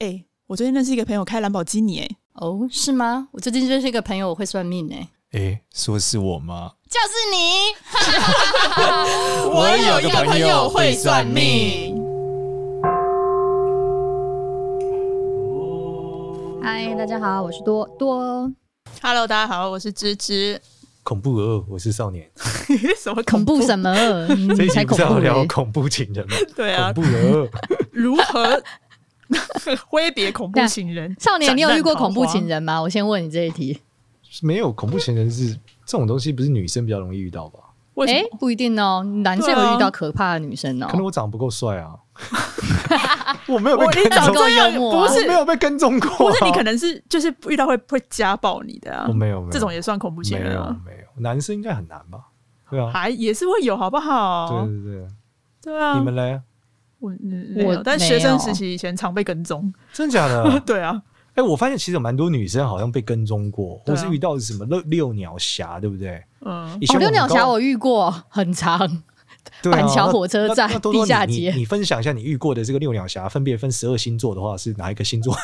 哎、欸，我最近认识一个朋友开兰博基尼，哎，哦，是吗？我最近认识一个朋友，我会算命，哎，哎，说是我吗？就是你。我有一个朋友会算命。嗨，大家好，我是多多。Hello，大家好，我是芝芝。恐怖鹅，我是少年。什么恐怖什么？这一期不是要聊恐怖情人吗？对啊，恐怖鹅如何？挥别恐怖情人，少年，你有遇过恐怖情人吗？我先问你这一题。没有恐怖情人是这种东西，不是女生比较容易遇到吧？哎、欸，不一定哦，男生有遇到可怕的女生哦。可能我长得不够帅啊。我没有被跟踪，你长够幽默、啊，不是没有被跟踪过、啊。不是你可能是就是遇到会会家暴你的啊。我没有，没有，这种也算恐怖情人啊？没有，没有，男生应该很难吧？对啊，还也是会有，好不好？对对对，对啊。你们嘞？我没有，但学生时期以前常被跟踪，真假的？对啊。哎、欸，我发现其实有蛮多女生好像被跟踪过，或是遇到什么六六鸟侠，对不对？嗯。哦，六鸟侠我遇过，很长。板桥火车站地下街，你分享一下你遇过的这个六鸟侠，分别分十二星座的话是哪一个星座？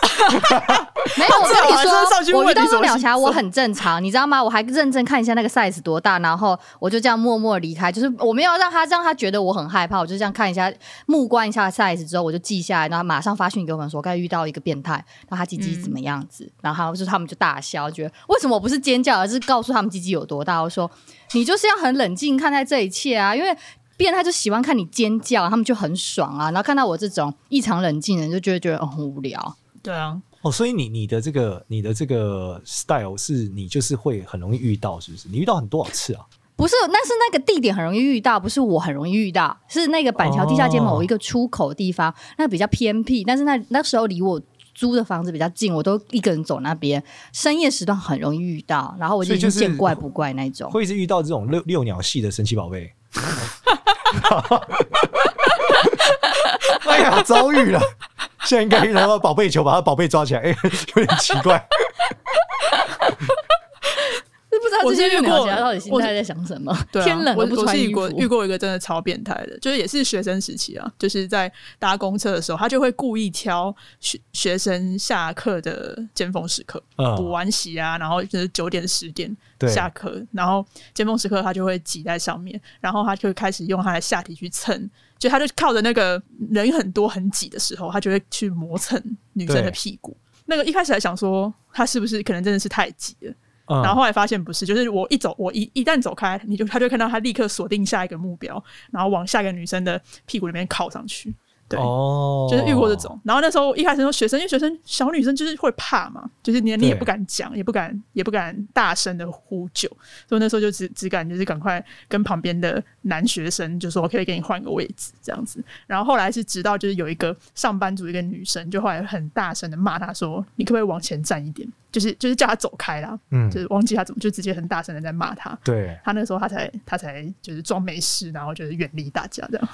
没有，我跟你说，我遇到六鸟侠我很正常，你知道吗？我还认真看一下那个 size 多大，然后我就这样默默离开，就是我没有让他让他觉得我很害怕，我就这样看一下，目观一下 size 之后，我就记下来，然后马上发讯给我们说，刚才遇到一个变态，然后他鸡鸡怎么样子，嗯、然后就他们就大笑，觉得为什么我不是尖叫，而是告诉他们鸡鸡有多大？我说你就是要很冷静看待这一切啊，因为。变态就喜欢看你尖叫，他们就很爽啊。然后看到我这种异常冷静的人，就觉得觉得很无聊。对啊，哦，所以你你的这个你的这个 style 是你就是会很容易遇到，是不是？你遇到很多少次啊？不是，那是那个地点很容易遇到，不是我很容易遇到，是那个板桥地下街某一个出口的地方，哦、那比较偏僻，但是那那时候离我租的房子比较近，我都一个人走那边，深夜时段很容易遇到，然后我就已经见怪不怪那种。会是遇到这种六六鸟系的神奇宝贝。哈 哈哎呀，遭遇了！现在应该拿到宝贝球，把他宝贝抓起来。哎，有点奇怪。不知道这些六鸟侠到底心态在想什么？天冷我不穿衣服。我我是遇过遇过一个真的超变态的，就是也是学生时期啊，就是在搭公车的时候，他就会故意挑学学生下课的尖峰时刻，补完习啊，然后就是九点十点下课，然后尖峰时刻他就会挤在上面，然后他就开始用他的下体去蹭，就他就靠着那个人很多很挤的时候，他就会去磨蹭女生的屁股。那个一开始还想说他是不是可能真的是太挤了。然后后来发现不是，就是我一走，我一一旦走开，你就他就看到他立刻锁定下一个目标，然后往下一个女生的屁股里面靠上去。对，哦，就是遇过这种。然后那时候一开始说学生，因为学生小女生就是会怕嘛，就是你你也不敢讲，也不敢也不敢大声的呼救，所以那时候就只只敢就是赶快跟旁边的男学生就说我可以给你换个位置这样子。然后后来是直到就是有一个上班族一个女生，就后来很大声的骂他说：“你可不可以往前站一点？”就是就是叫他走开啦，嗯，就是忘记他怎么就直接很大声的在骂他。对，他那时候他才他才就是装没事，然后就是远离大家这样。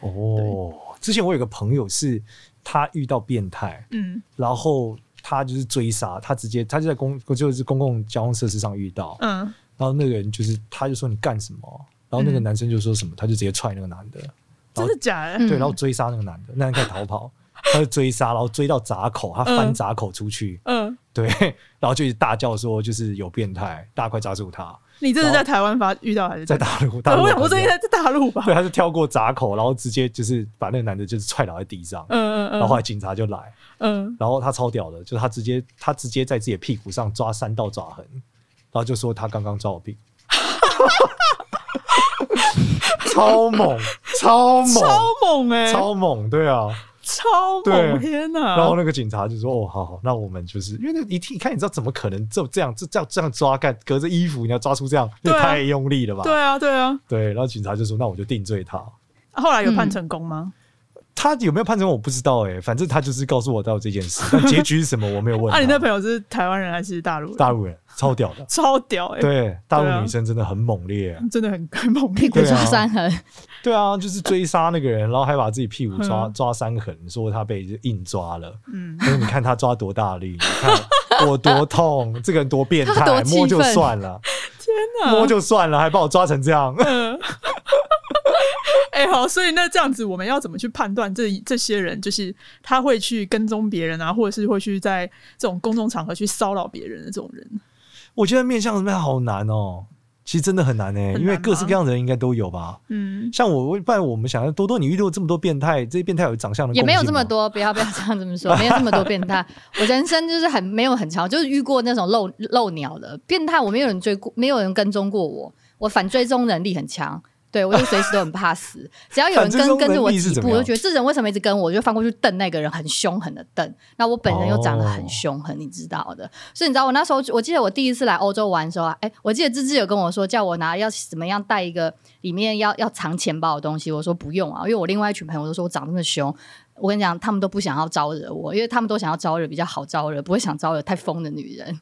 哦，之前我有个朋友是，他遇到变态，嗯，然后他就是追杀，他直接他就在公就是公共交通设施上遇到，嗯，然后那个人就是他就说你干什么，然后那个男生就说什么，他就直接踹那个男的，真的假的？对，然后追杀那个男的，那人开始逃跑，他就追杀，然后追到闸口，他翻闸口出去，嗯，对，然后就一直大叫说就是有变态，大家快抓住他。你这是在台湾发遇到还是在大陆？大陆，我想说这应该在大陆吧？对，他是跳过闸口，然后直接就是把那个男的就是踹倒在地上。嗯嗯嗯。然后后来警察就来。嗯。然后他超屌的，就是他直接他直接在自己的屁股上抓三道抓痕，然后就说他刚刚抓我屁股。超猛，超猛，超猛哎！超猛，对啊。超猛！天呐！然后那个警察就说：“哦，好好，那我们就是因为那一听一看，你知道怎么可能这这样这这样这样抓？干隔着衣服，你要抓出这样，也太用力了吧？”对啊，对啊，对。然后警察就说：“那我就定罪他。”后来有判成功吗？他有没有判成我不知道哎，反正他就是告诉我到这件事，但结局是什么我没有问。啊，你那朋友是台湾人还是大陆人？大陆人，超屌的，超屌哎！对，大陆女生真的很猛烈，真的很 很猛烈，屁股抓伤痕。对啊，就是追杀那个人，然后还把自己屁股抓抓伤痕，说他被硬抓了。嗯，所以你看他抓多大力，你看我多痛，这个人多变态，摸就算了，天哪，摸就算了，还把我抓成这样。哎，好，所以那这样子，我们要怎么去判断这这些人，就是他会去跟踪别人啊，或者是会去在这种公众场合去骚扰别人的这种人？我觉得面向什么好难哦。其实真的很难呢、欸，因为各式各样的人应该都有吧。嗯，像我，不然我们想要多多，你遇到这么多变态，这些变态有长相的，也没有这么多，不要不要这样这么说，没有这么多变态。我人生就是很没有很长，就是遇过那种漏漏鸟的变态，我没有人追过，没有人跟踪过我，我反追踪能力很强。对，我就随时都很怕死，只要有人跟跟着我几步，我就觉得这人为什么一直跟我，我就翻过去瞪那个人，很凶狠的瞪。那我本人又长得很凶狠，你知道的。所以你知道我那时候，我记得我第一次来欧洲玩的时候啊，哎，我记得芝芝有跟我说，叫我拿要怎么样带一个里面要要藏钱包的东西，我说不用啊，因为我另外一群朋友都说我长这么凶，我跟你讲，他们都不想要招惹我，因为他们都想要招惹比较好招惹，不会想招惹太疯的女人。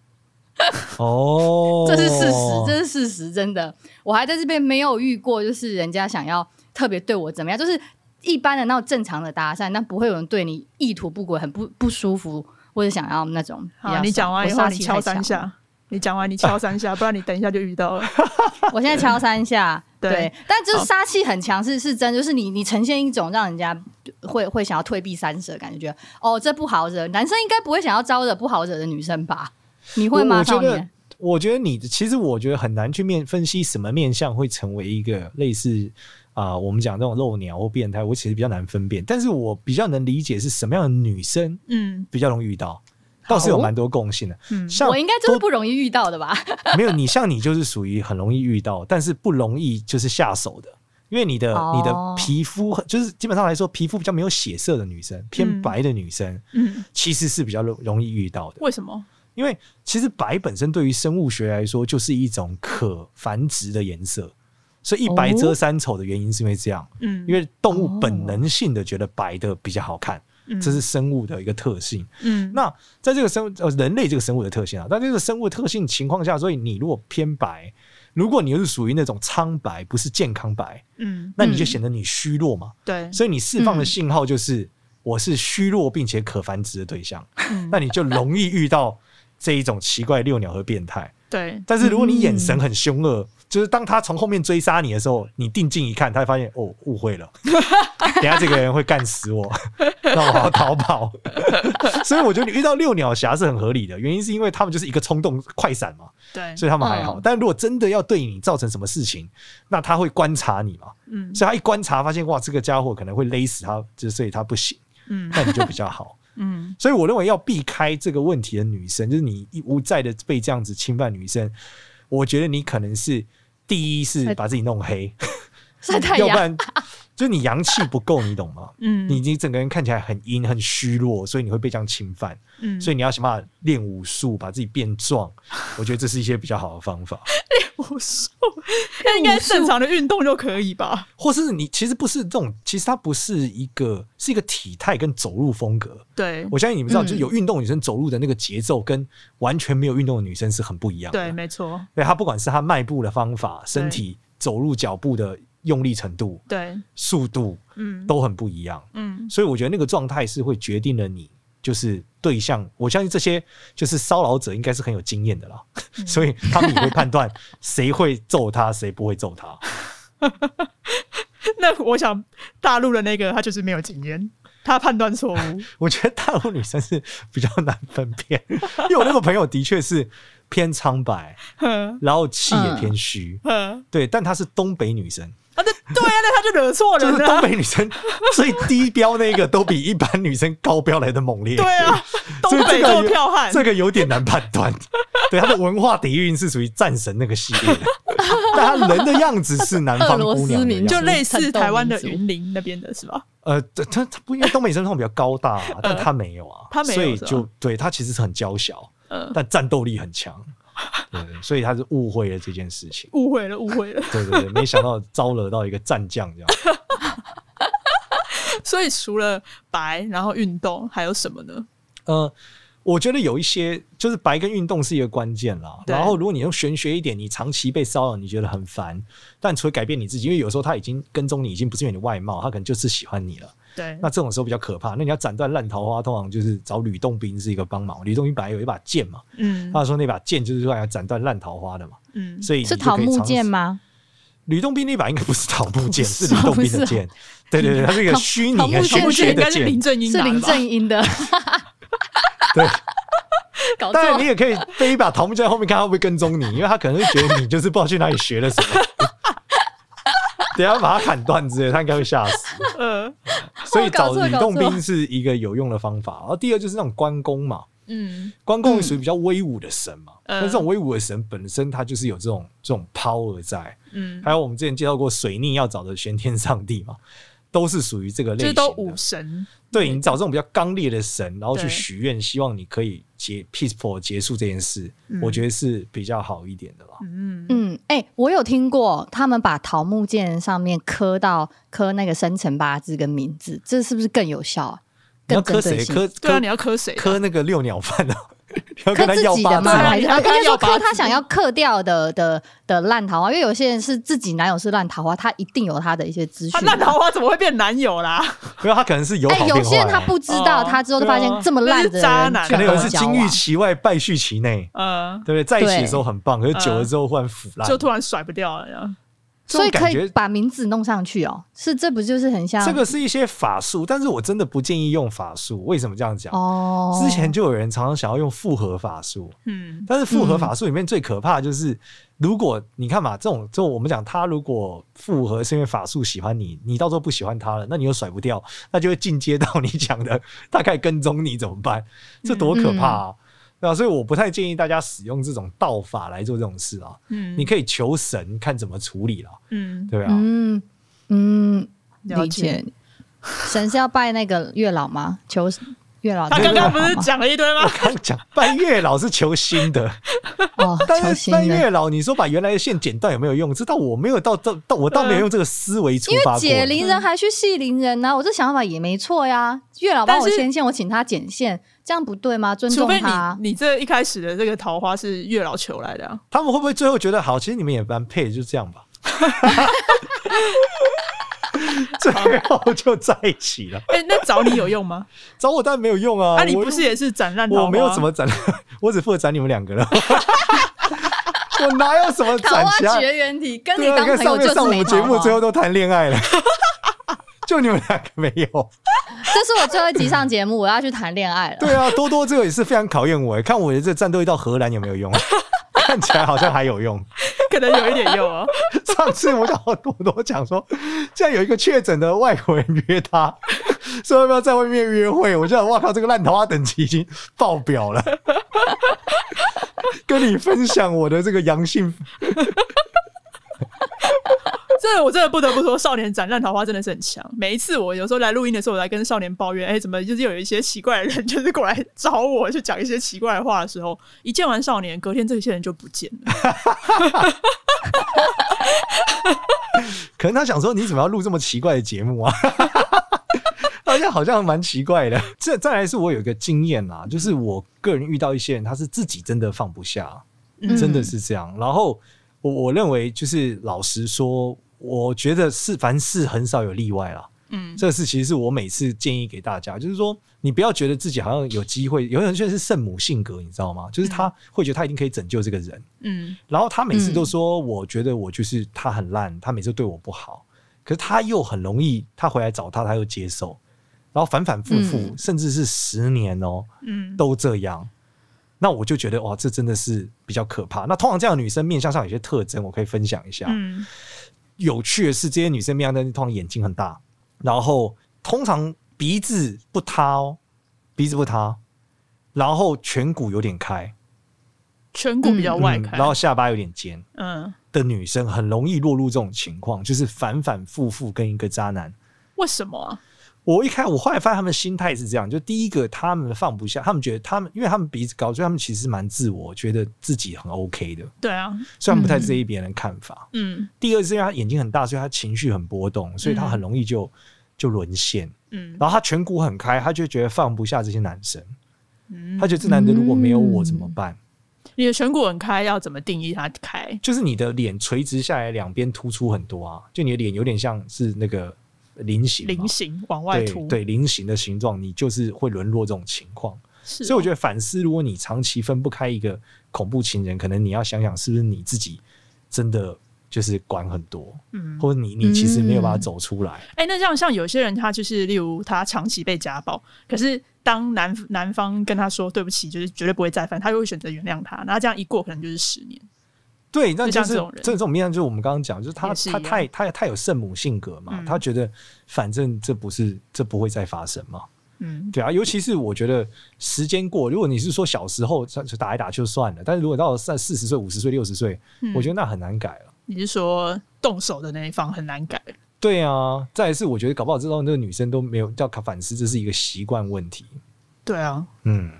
哦，这是事实，这是事实，真的。我还在这边没有遇过，就是人家想要特别对我怎么样，就是一般的那种正常的搭讪，但不会有人对你意图不轨，很不不舒服，或者想要那种。好，你讲完以后你敲三下，你讲完你敲三下，不然你等一下就遇到了。我现在敲三下，对，对但就是杀气很强，是是真，就是你你呈现一种让人家会会想要退避三舍的感觉，觉得哦这不好惹，男生应该不会想要招惹不好惹的女生吧？你会吗？我觉得，我觉得你其实我觉得很难去面分析什么面相会成为一个类似啊、呃，我们讲这种漏鸟或变态，我其实比较难分辨。但是我比较能理解是什么样的女生，嗯，比较容易遇到，倒是有蛮多共性的。嗯，像我应该就是不容易遇到的吧？没有，你像你就是属于很容易遇到，但是不容易就是下手的，因为你的、哦、你的皮肤就是基本上来说，皮肤比较没有血色的女生，偏白的女生，嗯，其实是比较容容易遇到的。为什么？因为其实白本身对于生物学来说就是一种可繁殖的颜色，所以一白遮三丑的原因是因为这样。嗯，因为动物本能性的觉得白的比较好看，这是生物的一个特性。嗯，那在这个生呃人类这个生物的特性啊，但这个生物的特性情况下，所以你如果偏白，如果你又是属于那种苍白，不是健康白，嗯，那你就显得你虚弱嘛。对，所以你释放的信号就是我是虚弱并且可繁殖的对象，那你就容易遇到。这一种奇怪遛鸟和变态，对。但是如果你眼神很凶恶，嗯、就是当他从后面追杀你的时候，你定睛一看，他会发现哦，误会了，等下这个人会干死我，那我要逃跑。所以我觉得你遇到遛鸟侠是很合理的，原因是因为他们就是一个冲动快闪嘛，对，所以他们还好。嗯、但如果真的要对你造成什么事情，那他会观察你嘛，嗯，所以他一观察发现哇，这个家伙可能会勒死他，就所以他不行，嗯，那你就比较好。嗯，所以我认为要避开这个问题的女生，就是你一无再的被这样子侵犯女生，我觉得你可能是第一是把自己弄黑，晒太阳，要不然就是你阳气不够，你懂吗？嗯，你你整个人看起来很阴很虚弱，所以你会被这样侵犯。嗯，所以你要想办法练武术，把自己变壮。我觉得这是一些比较好的方法。练武术，那应该正常的运动就可以吧？或是你其实不是这种，其实它不是一个，是一个体态跟走路风格。对，我相信你们知道，就是有运动女生走路的那个节奏，跟完全没有运动的女生是很不一样的。对，没错。对，她不管是她迈步的方法，身体走路脚步的用力程度，对，速度，嗯，都很不一样。嗯，所以我觉得那个状态是会决定了你。就是对象，我相信这些就是骚扰者应该是很有经验的啦，嗯、所以他们也会判断谁会揍他，谁不会揍他。那我想大陆的那个他就是没有经验，他判断错误。我觉得大陆女生是比较难分辨，因为我那个朋友的确是偏苍白，然后气也偏虚，对，但她是东北女生。啊，对啊，那他就惹错人了。就是东北女生最低标那个都比一般女生高标来的猛烈。对啊，东北够彪悍，这个有点难判断。对，他的文化底蕴是属于战神那个系列的，但他人的样子是南方姑娘，就类似台湾的云林那边的是吧？呃，他他不因为东北女生通常比较高大，啊但他没有啊，他没有，所以就对他其实是很娇小，但战斗力很强。对，所以他是误会了这件事情，误会了，误会了。对对对，没想到招惹到一个战将这样。所以除了白，然后运动还有什么呢？呃，我觉得有一些，就是白跟运动是一个关键啦。然后如果你用玄学一点，你长期被骚扰，你觉得很烦，但除了改变你自己，因为有时候他已经跟踪你，已经不是因为你外貌，他可能就是喜欢你了。对，那这种时候比较可怕。那你要斩断烂桃花，通常就是找吕洞宾是一个帮忙。吕洞宾本来有一把剑嘛，嗯，他说那把剑就是用来斩断烂桃花的嘛，嗯，所以是桃木剑吗？吕洞宾那把应该不是桃木剑，是 吕洞宾的剑。对对对，它是一个虚拟的玄学的剑，林正英是林正英的。对，当然你也可以背一把桃木剑在后面，看他会不会跟踪你，因为他可能会觉得你就是不知道去哪里学了什么。等下把他砍断之类，他应该会吓死。嗯，所以找吕洞宾是一个有用的方法。然后第二就是那种关公嘛。嗯，关公属于比较威武的神嘛，那、嗯、这种威武的神本身他就是有这种这种 power 在，嗯，还有我们之前介绍过水逆要找的玄天上帝嘛，都是属于这个类型的，都武神。对，你找这种比较刚烈的神，然后去许愿，希望你可以结 peaceful 结束这件事，我觉得是比较好一点的啦。嗯嗯，哎、欸，我有听过他们把桃木剑上面刻到刻那个生辰八字跟名字，这是不是更有效啊？你要磕谁？磕对啊，你要磕谁？磕那个六鸟饭啊？磕自己的吗？还是应该说磕他想要克掉的的的烂桃花？因为有些人是自己男友是烂桃花，他一定有他的一些资讯。烂桃花怎么会变男友啦？没有，他可能是有好。有些人他不知道，他之后就发现这么烂的渣男，可能有人是金玉其外，败絮其内。嗯，对不对？在一起的时候很棒，可是久了之后忽然腐烂，就突然甩不掉了呀。所以可以把名字弄上去哦，是这不就是很像？这个是一些法术，但是我真的不建议用法术。为什么这样讲？哦，之前就有人常常想要用复合法术，嗯，但是复合法术里面最可怕的就是，如果你看嘛，这种就我们讲他如果复合是因为法术喜欢你，你到时候不喜欢他了，那你又甩不掉，那就会进阶到你讲的大概跟踪你怎么办？这多可怕啊！对啊，所以我不太建议大家使用这种道法来做这种事啊。嗯，你可以求神看怎么处理了。嗯，对啊。嗯嗯，理解。神是要拜那个月老吗？求月老。他刚刚不是讲了一堆吗？我刚讲拜月老是求新的。哦，但是拜月老，你说把原来的线剪断有没有用？这倒我没有到到到，我倒没有用这个思维出发过。因为解铃人还须系铃人呢，我这想法也没错呀。月老帮我牵线，我请他剪线。这样不对吗？尊重他。你你这一开始的这个桃花是月老求来的啊？他们会不会最后觉得好？其实你们也蛮配，就这样吧。最后就在一起了。哎，那找你有用吗？找我当然没有用啊。那你不是也是斩烂桃花？我没有怎么斩，我只负责斩你们两个了。我哪有什么斩？桃花绝缘体跟你当朋友就是上我们节目最后都谈恋爱了。就你们两个没有，这是我最后一集上节目，我要去谈恋爱了。对啊，多多这个也是非常考验我，看我的这战斗力到荷兰有没有用？看起来好像还有用，可能有一点用哦。上次我讲多多讲说，竟然有一个确诊的外国人约他，说要不要在外面约会？我就想，哇靠，这个烂桃花等级已经爆表了。跟你分享我的这个阳性。这我真的不得不说，少年斩烂桃花真的是很强。每一次我有时候来录音的时候，我来跟少年抱怨，哎，怎么就是有一些奇怪的人，就是过来找我去讲一些奇怪的话的时候，一见完少年，隔天这些人就不见了。可能他想说，你怎么要录这么奇怪的节目啊？好像好像蛮奇怪的。这再来是我有一个经验啦，就是我个人遇到一些人，他是自己真的放不下，真的是这样。然后我我认为就是老实说。我觉得是凡事很少有例外啦。嗯，这个是其实是我每次建议给大家，就是说你不要觉得自己好像有机会。有人确实是圣母性格，你知道吗？就是他会觉得他一定可以拯救这个人。嗯，然后他每次都说，我觉得我就是他很烂，他每次对我不好，可是他又很容易，他回来找他，他又接受，然后反反复复，甚至是十年哦，嗯，都这样。那我就觉得哇，这真的是比较可怕。那通常这样的女生面相上有些特征，我可以分享一下。嗯。有趣的是，这些女生面相，通常眼睛很大，然后通常鼻子不塌哦，鼻子不塌，然后颧骨有点开，颧骨比较外开，嗯，然后下巴有点尖，嗯，的女生很容易落入这种情况，就是反反复复跟一个渣男。为什么啊？我一开，我后来发现他们心态是这样：就第一个，他们放不下，他们觉得他们，因为他们鼻子高，所以他们其实蛮自我，觉得自己很 OK 的。对啊，虽然不太在意别人的看法。嗯。第二是因为他眼睛很大，所以他情绪很波动，所以他很容易就就沦陷。嗯。然后他颧骨很开，他就觉得放不下这些男生。嗯。他觉得这男的如果没有我怎么办？你的颧骨很开，要怎么定义他开？就是你的脸垂直下来，两边突出很多啊，就你的脸有点像是那个。菱形，菱形往外凸，对，菱形的形状，你就是会沦落这种情况。哦，所以我觉得反思，如果你长期分不开一个恐怖情人，可能你要想想，是不是你自己真的就是管很多，嗯，或者你你其实没有办法走出来。哎、嗯。欸，那这样像有些人，他就是例如他长期被家暴，可是当男男方跟他说对不起，就是绝对不会再犯，他又会选择原谅他，那这样一过可能就是十年。对，那就是这种人，这种面就是我们刚刚讲，就是他他太他太有圣母性格嘛，嗯、他觉得反正这不是这不会再发生嘛。嗯，对啊，尤其是我觉得时间过，如果你是说小时候就打一打就算了，但是如果到了三四十岁、五十岁、六十岁，我觉得那很难改了。你是说动手的那一方很难改？对啊，再一次我觉得搞不好之后那个女生都没有要反思，这是一个习惯问题。对啊，嗯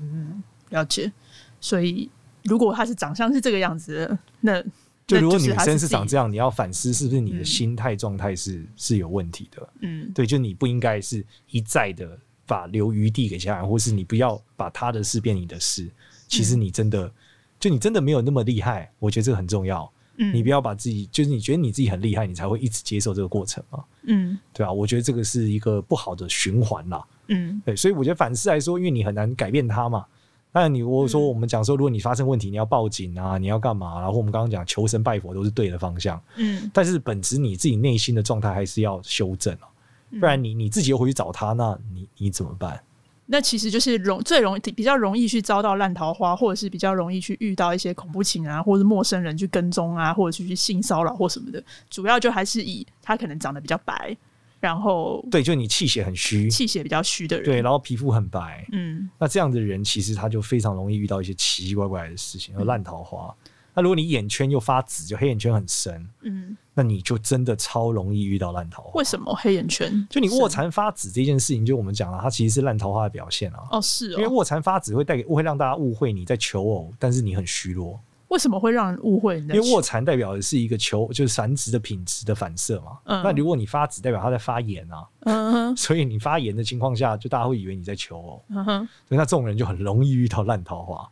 嗯，了解。所以如果他是长相是这个样子的，那就如果女生是长这样，你要反思是不是你的心态状态是、嗯、是有问题的。嗯，对，就你不应该是一再的。把留余地给家人，或是你不要把他的事变你的事。其实你真的，嗯、就你真的没有那么厉害。我觉得这个很重要。嗯，你不要把自己，就是你觉得你自己很厉害，你才会一直接受这个过程嘛。嗯，对啊？我觉得这个是一个不好的循环啦。嗯，对，所以我觉得反思来说，因为你很难改变他嘛。当然，你如果说我们讲说，如果你发生问题，你要报警啊，你要干嘛？然后我们刚刚讲求神拜佛都是对的方向。嗯，但是本质你自己内心的状态还是要修正啊。不然你你自己又回去找他，那你你怎么办？那其实就是容最容易比较容易去遭到烂桃花，或者是比较容易去遇到一些恐怖情人啊，或者是陌生人去跟踪啊，或者是去性骚扰或什么的。主要就还是以他可能长得比较白，然后对，就你气血很虚，气血比较虚的人，对，然后皮肤很白，嗯，那这样的人其实他就非常容易遇到一些奇奇怪怪的事情，有烂桃花。嗯那如果你眼圈又发紫，就黑眼圈很深，嗯，那你就真的超容易遇到烂桃花。为什么黑眼圈？就你卧蚕发紫这件事情，就我们讲了，它其实是烂桃花的表现啊。哦，是哦，因为卧蚕发紫会带给会让大家误会你在求偶，但是你很虚弱。为什么会让人误会？因为卧蚕代表的是一个求，就是繁殖的品质的反射嘛。嗯，那如果你发紫，代表他在发炎啊。嗯哼，所以你发炎的情况下，就大家会以为你在求偶。嗯哼，所以那这种人就很容易遇到烂桃花。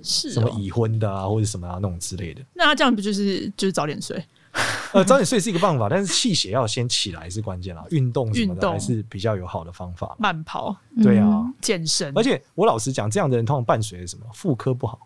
是、哦、什么已婚的啊，或者什么啊那种之类的？那他这样不就是就是早点睡？呃，早点睡是一个办法，但是气血要先起来是关键啦。运动什么的还是比较有好的方法。慢跑，对啊，嗯、健身。而且我老实讲，这样的人通常伴随着什么？妇科不好。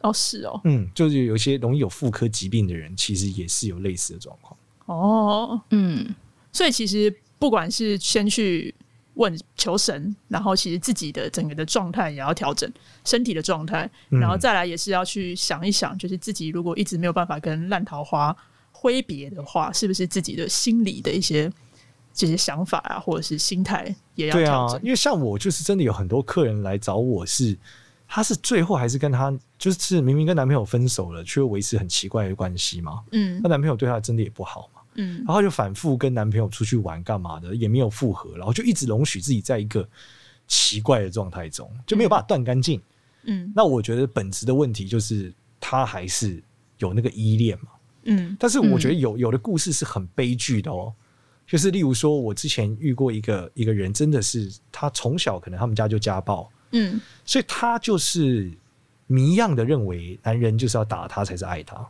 哦，是哦，嗯，就是有些容易有妇科疾病的人，其实也是有类似的状况。哦，嗯，所以其实不管是先去。问求神，然后其实自己的整个的状态也要调整，身体的状态，然后再来也是要去想一想，就是自己如果一直没有办法跟烂桃花挥别的话，是不是自己的心理的一些这些想法啊，或者是心态也要调整？对啊，因为像我就是真的有很多客人来找我是，是他是最后还是跟她就是明明跟男朋友分手了，却维持很奇怪的关系嘛？嗯，那男朋友对她真的也不好嘛？嗯，然后就反复跟男朋友出去玩干嘛的，也没有复合，然后就一直容许自己在一个奇怪的状态中，就没有办法断干净。嗯，那我觉得本质的问题就是她还是有那个依恋嘛。嗯，但是我觉得有有的故事是很悲剧的哦，就是例如说，我之前遇过一个一个人，真的是他从小可能他们家就家暴，嗯，所以他就是谜样的认为男人就是要打他才是爱他。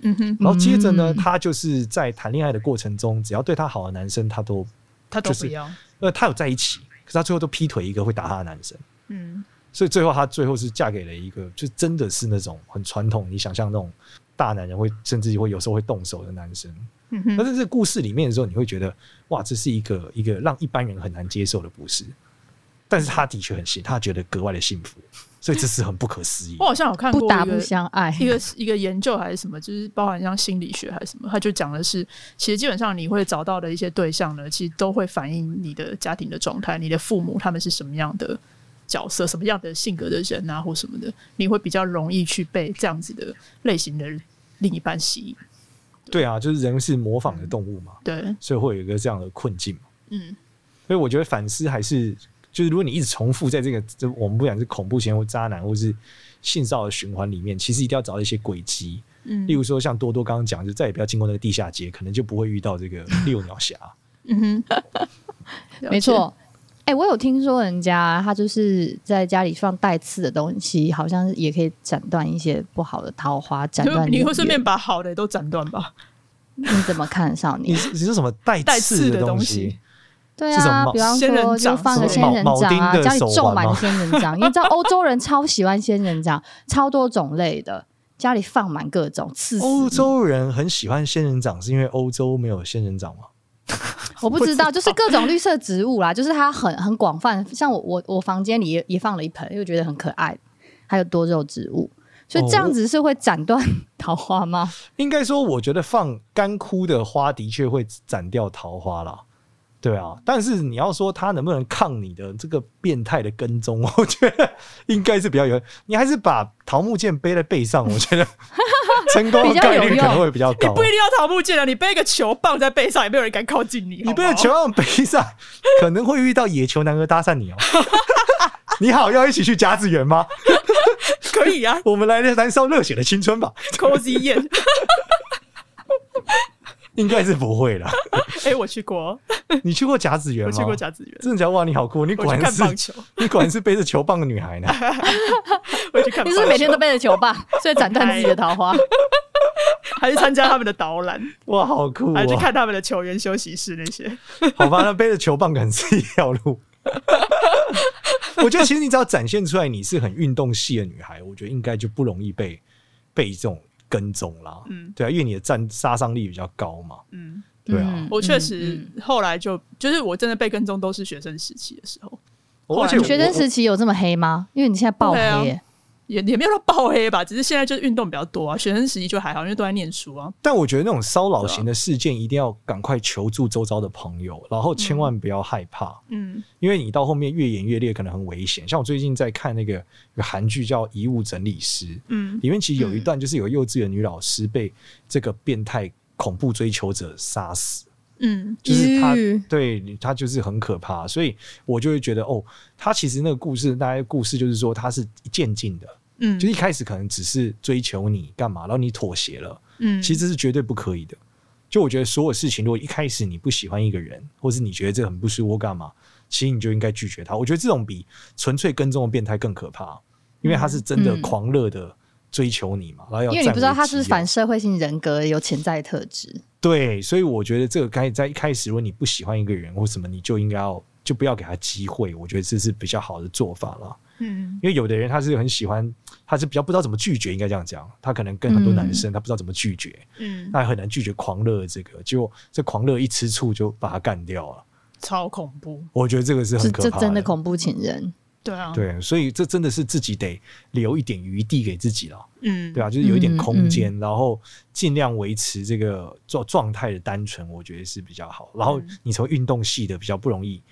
嗯哼，然后接着呢，他就是在谈恋爱的过程中，只要对他好的男生，他都他都不要。呃，他有在一起，可是他最后都劈腿一个会打他的男生。嗯，所以最后他最后是嫁给了一个，就真的是那种很传统，你想象那种大男人会甚至会有时候会动手的男生。嗯哼，但是这个故事里面的时候，你会觉得哇，这是一个一个让一般人很难接受的故事。但是他的确很幸，他觉得格外的幸福。所以这是很不可思议。我好像有看过不打不相爱一个一个研究还是什么，就是包含像心理学还是什么，他就讲的是，其实基本上你会找到的一些对象呢，其实都会反映你的家庭的状态，你的父母他们是什么样的角色，什么样的性格的人啊，或什么的，你会比较容易去被这样子的类型的另一半吸引。对啊，就是人是模仿的动物嘛，对，所以会有一个这样的困境嘛。嗯，所以我觉得反思还是。就是如果你一直重复在这个，这我们不管是恐怖情人或渣男，或是性骚扰的循环里面，其实一定要找到一些轨迹。嗯，例如说像多多刚刚讲，就再也不要经过那个地下街，可能就不会遇到这个 六鸟侠。嗯哼，没错。哎、欸，我有听说人家他就是在家里放带刺的东西，好像也可以斩断一些不好的桃花，斩断。你会顺便把好的都斩断吧？你怎么看，少年？你你是什么带刺的东西？对啊，比方说就放个仙人掌啊，家里种满仙人掌，你知道欧洲人超喜欢仙人掌，超多种类的，家里放满各种刺。欧洲人很喜欢仙人掌，是因为欧洲没有仙人掌吗？我不知道，就是各种绿色植物啦，就是它很很广泛。像我我我房间里也也放了一盆，因为觉得很可爱，还有多肉植物。所以这样子是会斩断桃花吗？哦、应该说，我觉得放干枯的花的确会斩掉桃花啦。对啊，但是你要说他能不能抗你的这个变态的跟踪，我觉得应该是比较有。你还是把桃木剑背在背上，我觉得成功的概率可能会比较高。你不一定要桃木剑啊，你背一个球棒在背上，也没有人敢靠近你。你背个球棒背上，可能会遇到野球男儿搭讪你哦。你好，要一起去甲子园吗？可以啊，我们来燃烧热血的青春吧。Cozy 宴。应该是不会啦。哎、欸，我去过。你去过甲子园吗？我去过甲子园。真的假的？哇，你好酷！你果然是看棒球，你果然是背着球棒的女孩呢。我去看。你是不是每天都背着球棒，所以斩断自己的桃花？还是参加他们的导览？哇，好酷、喔！还是去看他们的球员休息室那些？好吧，那背着球棒可能是一条路。我觉得其实你只要展现出来你是很运动系的女孩，我觉得应该就不容易被被这种。跟踪啦，嗯，对啊，因为你的战杀伤力比较高嘛，嗯，对啊，我确实后来就就是我真的被跟踪都是学生时期的时候，而且学生时期有这么黑吗？因为你现在爆黑。也也没有到爆黑吧，只是现在就是运动比较多啊。学生时期就还好，因为都在念书啊。但我觉得那种骚扰型的事件，一定要赶快求助周遭的朋友，然后千万不要害怕。嗯，因为你到后面越演越烈，可能很危险。像我最近在看那个韩剧叫《遗物整理师》，嗯，里面其实有一段就是有幼稚园女老师被这个变态恐怖追求者杀死。嗯，就是他，对他就是很可怕，所以我就会觉得哦，他其实那个故事，大概故事就是说他是渐进的。嗯，就一开始可能只是追求你干嘛，然后你妥协了，嗯，其实这是绝对不可以的。就我觉得所有事情，如果一开始你不喜欢一个人，或是你觉得这很不舒服干嘛，其实你就应该拒绝他。我觉得这种比纯粹跟踪的变态更可怕，因为他是真的狂热的追求你嘛，然后要因为你不知道他是反社会性人格，有潜在特质。对，所以我觉得这个该在一开始，如果你不喜欢一个人或什么，你就应该要就不要给他机会。我觉得这是比较好的做法了。嗯，因为有的人他是很喜欢，他是比较不知道怎么拒绝，应该这样讲。他可能跟很多男生，他不知道怎么拒绝，嗯，他很难拒绝狂热这个，结果这狂热一吃醋就把他干掉了，超恐怖。我觉得这个是很可怕的，这真的恐怖情人。对啊，对，所以这真的是自己得留一点余地给自己了，嗯，对啊，就是有一点空间，然后尽量维持这个状状态的单纯，我觉得是比较好。然后你从运动系的比较不容易。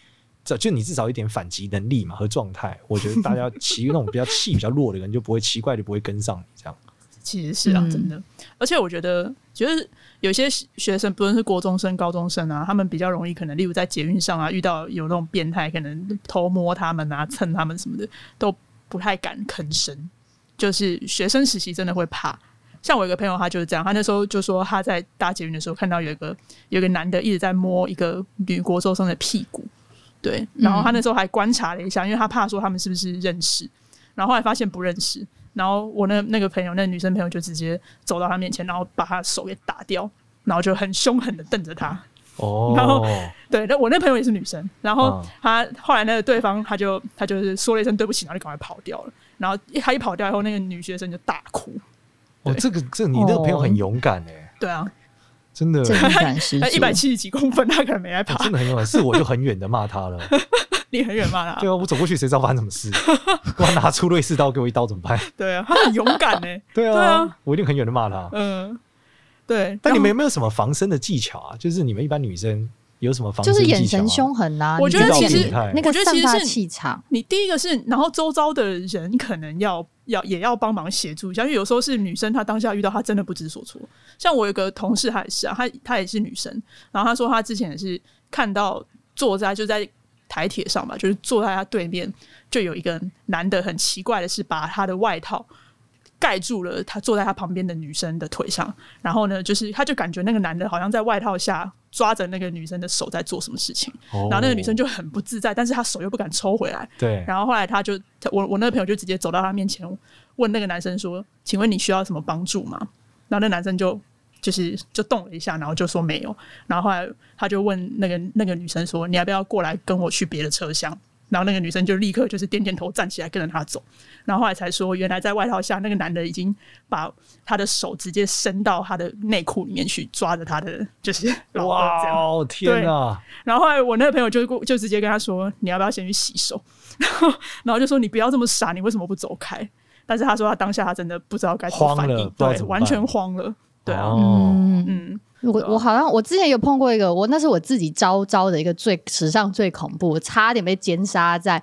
这就你至少一点反击能力嘛和状态，我觉得大家骑那种比较气比较弱的人就不会奇怪，就不会跟上你这样。其实是啊，真的。而且我觉得，就是有些学生，不论是国中生、高中生啊，他们比较容易可能，例如在捷运上啊，遇到有那种变态，可能偷摸他们啊、蹭他们什么的，都不太敢吭声。就是学生时期真的会怕。像我有个朋友，他就是这样，他那时候就说他在搭捷运的时候看到有一个有一个男的一直在摸一个女国中生的屁股。对，然后他那时候还观察了一下，因为他怕说他们是不是认识，然后后来发现不认识，然后我那那个朋友，那女生朋友就直接走到他面前，然后把他手给打掉，然后就很凶狠的瞪着他。哦，然后对，那我那朋友也是女生，然后他后来那个对方他就他就是说了一声对不起，然后就赶快跑掉了。然后他一跑掉以后，那个女学生就大哭。哦，这个这个、你那个朋友很勇敢哎。对啊。真的，他 一百七十几公分，他可能没来爬。真的很勇敢，是我就很远的骂他了。你很远骂他？对啊，我走过去，谁知道发生什么事？我拿出瑞士刀给我一刀怎么办？对啊，他很勇敢 呢。对啊，我一定很远的骂他。嗯，对。但你们有没有什么防身的技巧啊？就是你们一般女生有什么防身技巧？就是眼神凶狠啊！我觉得其实那个散发气场。你第一个是，然后周遭的人可能要。要也要帮忙协助一下，因为有时候是女生，她当下遇到她真的不知所措。像我有个同事，她也是啊，她她也是女生，然后她说她之前也是看到坐在就在台铁上吧，就是坐在他对面就有一个男的，很奇怪的是把他的外套盖住了他坐在他旁边的女生的腿上，然后呢，就是他就感觉那个男的好像在外套下抓着那个女生的手在做什么事情，然后那个女生就很不自在，但是他手又不敢抽回来。对，然后后来他就我我那个朋友就直接走到他面前问那个男生说：“请问你需要什么帮助吗？”然后那男生就就是就动了一下，然后就说没有。然后后来他就问那个那个女生说：“你要不要过来跟我去别的车厢？”然后那个女生就立刻就是点点头站起来跟着他走，然后后来才说，原来在外套下那个男的已经把他的手直接伸到他的内裤里面去抓着他的就是哇天哪！然后后来我那个朋友就就直接跟他说，你要不要先去洗手？然后然后就说你不要这么傻，你为什么不走开？但是他说他当下他真的不知道该怎么反应，对，完全慌了，对啊，嗯嗯。我我好像我之前有碰过一个，我那是我自己招招的一个最史上最恐怖，我差点被奸杀在。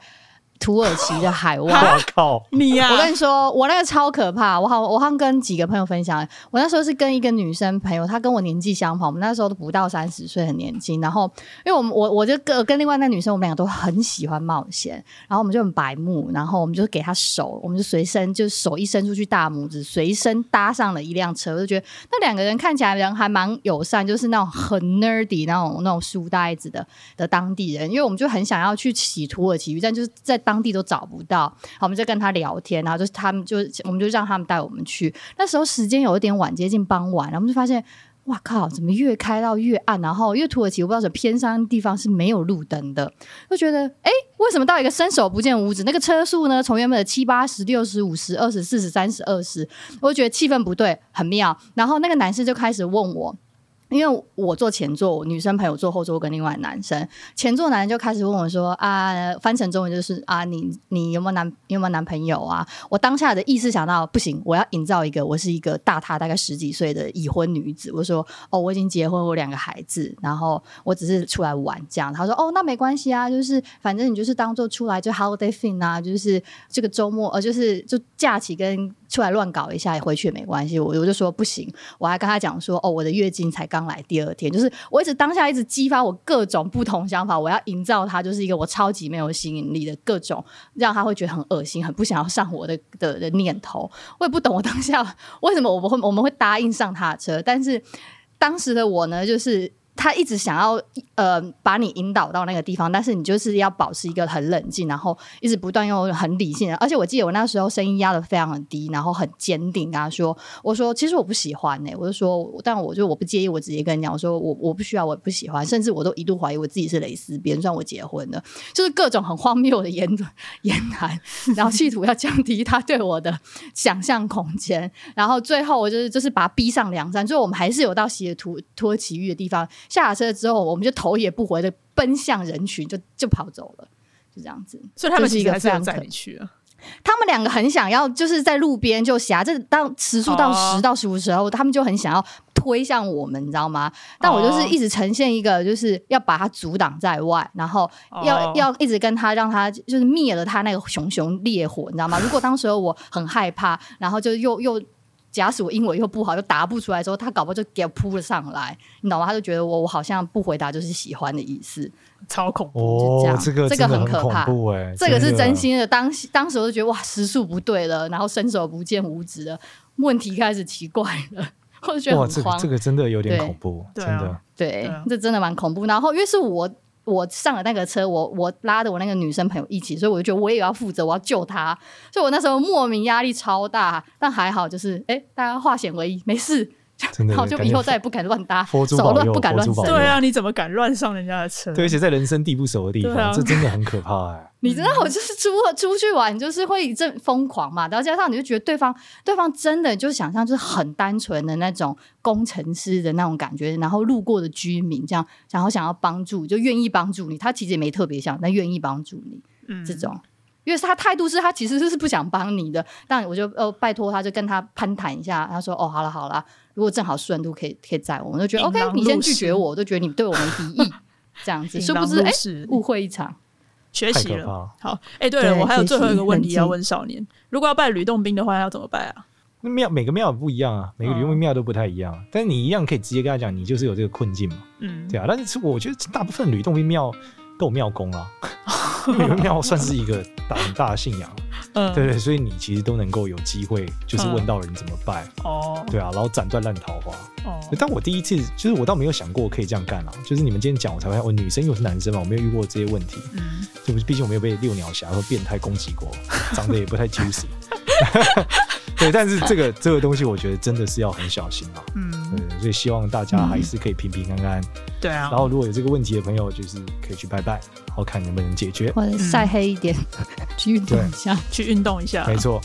土耳其的海 湾，我靠你呀！我跟你说，我那个超可怕。我好，我好像跟几个朋友分享，我那时候是跟一个女生朋友，她跟我年纪相仿，我们那时候都不到三十岁，很年轻。然后，因为我们我我就跟跟另外那女生，我们两个都很喜欢冒险，然后我们就很白目，然后我们就给她手，我们就随身就手一伸出去，大拇指随身搭上了一辆车，我就觉得那两个人看起来人还蛮友善，就是那种很 nerdy 那种那种书呆子的的当地人，因为我们就很想要去洗土耳其浴，但就是在当。当地都找不到，好，我们就跟他聊天，然后就是他们就我们就让他们带我们去。那时候时间有一点晚，接近傍晚，然后我们就发现，哇靠，怎么越开到越暗？然后因为土耳其我不知道是偏山地方是没有路灯的，就觉得哎，为什么到一个伸手不见五指？那个车速呢？从原本的七八十、六十、五十、二十、四十、三十、二十，我就觉得气氛不对，很妙。然后那个男生就开始问我。因为我坐前座，女生朋友坐后座，跟另外男生，前座男人就开始问我说：“啊，翻成中文就是啊，你你有没有男有没有男朋友啊？”我当下的意识想到，不行，我要营造一个我是一个大他大概十几岁的已婚女子。我说：“哦，我已经结婚，我两个孩子，然后我只是出来玩这样。”他说：“哦，那没关系啊，就是反正你就是当做出来就 holiday thing 啊，就是这个周末呃，就是就假期跟。”出来乱搞一下，回去也没关系。我我就说不行，我还跟他讲说，哦，我的月经才刚来第二天，就是我一直当下一直激发我各种不同想法，我要营造他就是一个我超级没有吸引力的各种，让他会觉得很恶心，很不想要上我的的的念头。我也不懂我当下为什么我们会我们会答应上他的车，但是当时的我呢，就是。他一直想要呃把你引导到那个地方，但是你就是要保持一个很冷静，然后一直不断用很理性的。而且我记得我那时候声音压得非常低，然后很坚定跟他说：“我说其实我不喜欢呢、”我就说，但我就我不介意，我直接跟你讲，我说我我不需要，我不喜欢，甚至我都一度怀疑我自己是蕾丝边，算我结婚了，就是各种很荒谬的言言谈，然后企图要降低他对我的想象空间，然后最后我就是就是把他逼上梁山，最后我们还是有到洗土土耳其浴的地方。下了车之后，我们就头也不回的奔向人群，就就跑走了，就这样子。所以他们是一个还是要载你去啊？他们两个很想要，就是在路边就狭这当时速到十到十五时候，他们就很想要推向我们，你知道吗？但我就是一直呈现一个，就是要把他阻挡在外，然后要、oh. 要一直跟他让他就是灭了他那个熊熊烈火，你知道吗？如果当时候我很害怕，然后就又又。假使我英文又不好，又答不出来之后，他搞不好就给我扑了上来，你懂吗？他就觉得我我好像不回答就是喜欢的意思，超恐怖，哦、就这样，这个这个很可怕，欸、这个是真心的。当当时我就觉得哇，时速不对了，然后伸手不见五指了，问题开始奇怪了，我就觉得很慌。哇，这个这个真的有点恐怖，真的，对，这真的蛮恐怖。然后因为是我。我上了那个车，我我拉着我那个女生朋友一起，所以我就觉得我也要负责，我要救她。所以我那时候莫名压力超大，但还好，就是哎，大家化险为夷，没事。然后就以后再也不敢乱搭，走乱不敢乱走。对啊，你怎么敢乱上人家的车？对，而且在人生地不熟的地方，啊、这真的很可怕哎、欸。你知道，我就是出出去玩，就是会一阵疯狂嘛。然后加上你就觉得对方，对方真的就是想象就是很单纯的那种工程师的那种感觉，然后路过的居民这样，然后想要帮助，就愿意帮助你。他其实也没特别想，但愿意帮助你，嗯，这种。因为他态度是他其实是不想帮你的，但我就呃拜托他，就跟他攀谈一下。他说：“哦，好了好了，如果正好顺路可以可以载我，我就觉得 OK。你先拒绝我，我都觉得你对我没敌意，这样子。殊不知哎，误会一场，学习了。好，哎，对了，我还有最后一个问题要问少年：如果要拜吕洞宾的话，要怎么拜啊？那庙每个庙不一样啊，每个吕洞宾庙都不太一样啊。但是你一样可以直接跟他讲，你就是有这个困境嘛。嗯，对啊。但是我觉得大部分吕洞宾庙都有庙公啊。庙算是一个大很大的信仰，嗯，对对，所以你其实都能够有机会，就是问到人怎么办，哦，对啊，然后斩断烂桃花，哦，但我第一次就是我倒没有想过可以这样干啊，就是你们今天讲我才发现，我女生又是男生嘛，我没有遇过这些问题，嗯，就毕竟我没有被六鸟侠和变态攻击过，长得也不太 juicy，对，但是这个这个东西我觉得真的是要很小心啊，嗯，对。所以希望大家还是可以平平安安。对啊。然后如果有这个问题的朋友，就是可以去拜拜，然后看能不能解决，或者晒黑一点，去运动一下，去运动一下。没错。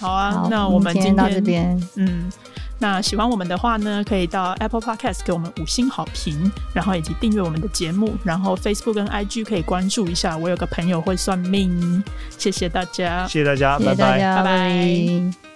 好啊，那我们今天到这边，嗯。那喜欢我们的话呢，可以到 Apple Podcast 给我们五星好评，然后以及订阅我们的节目，然后 Facebook 跟 IG 可以关注一下。我有个朋友会算命，谢谢大家，谢谢大家，谢谢大家，拜拜，拜拜。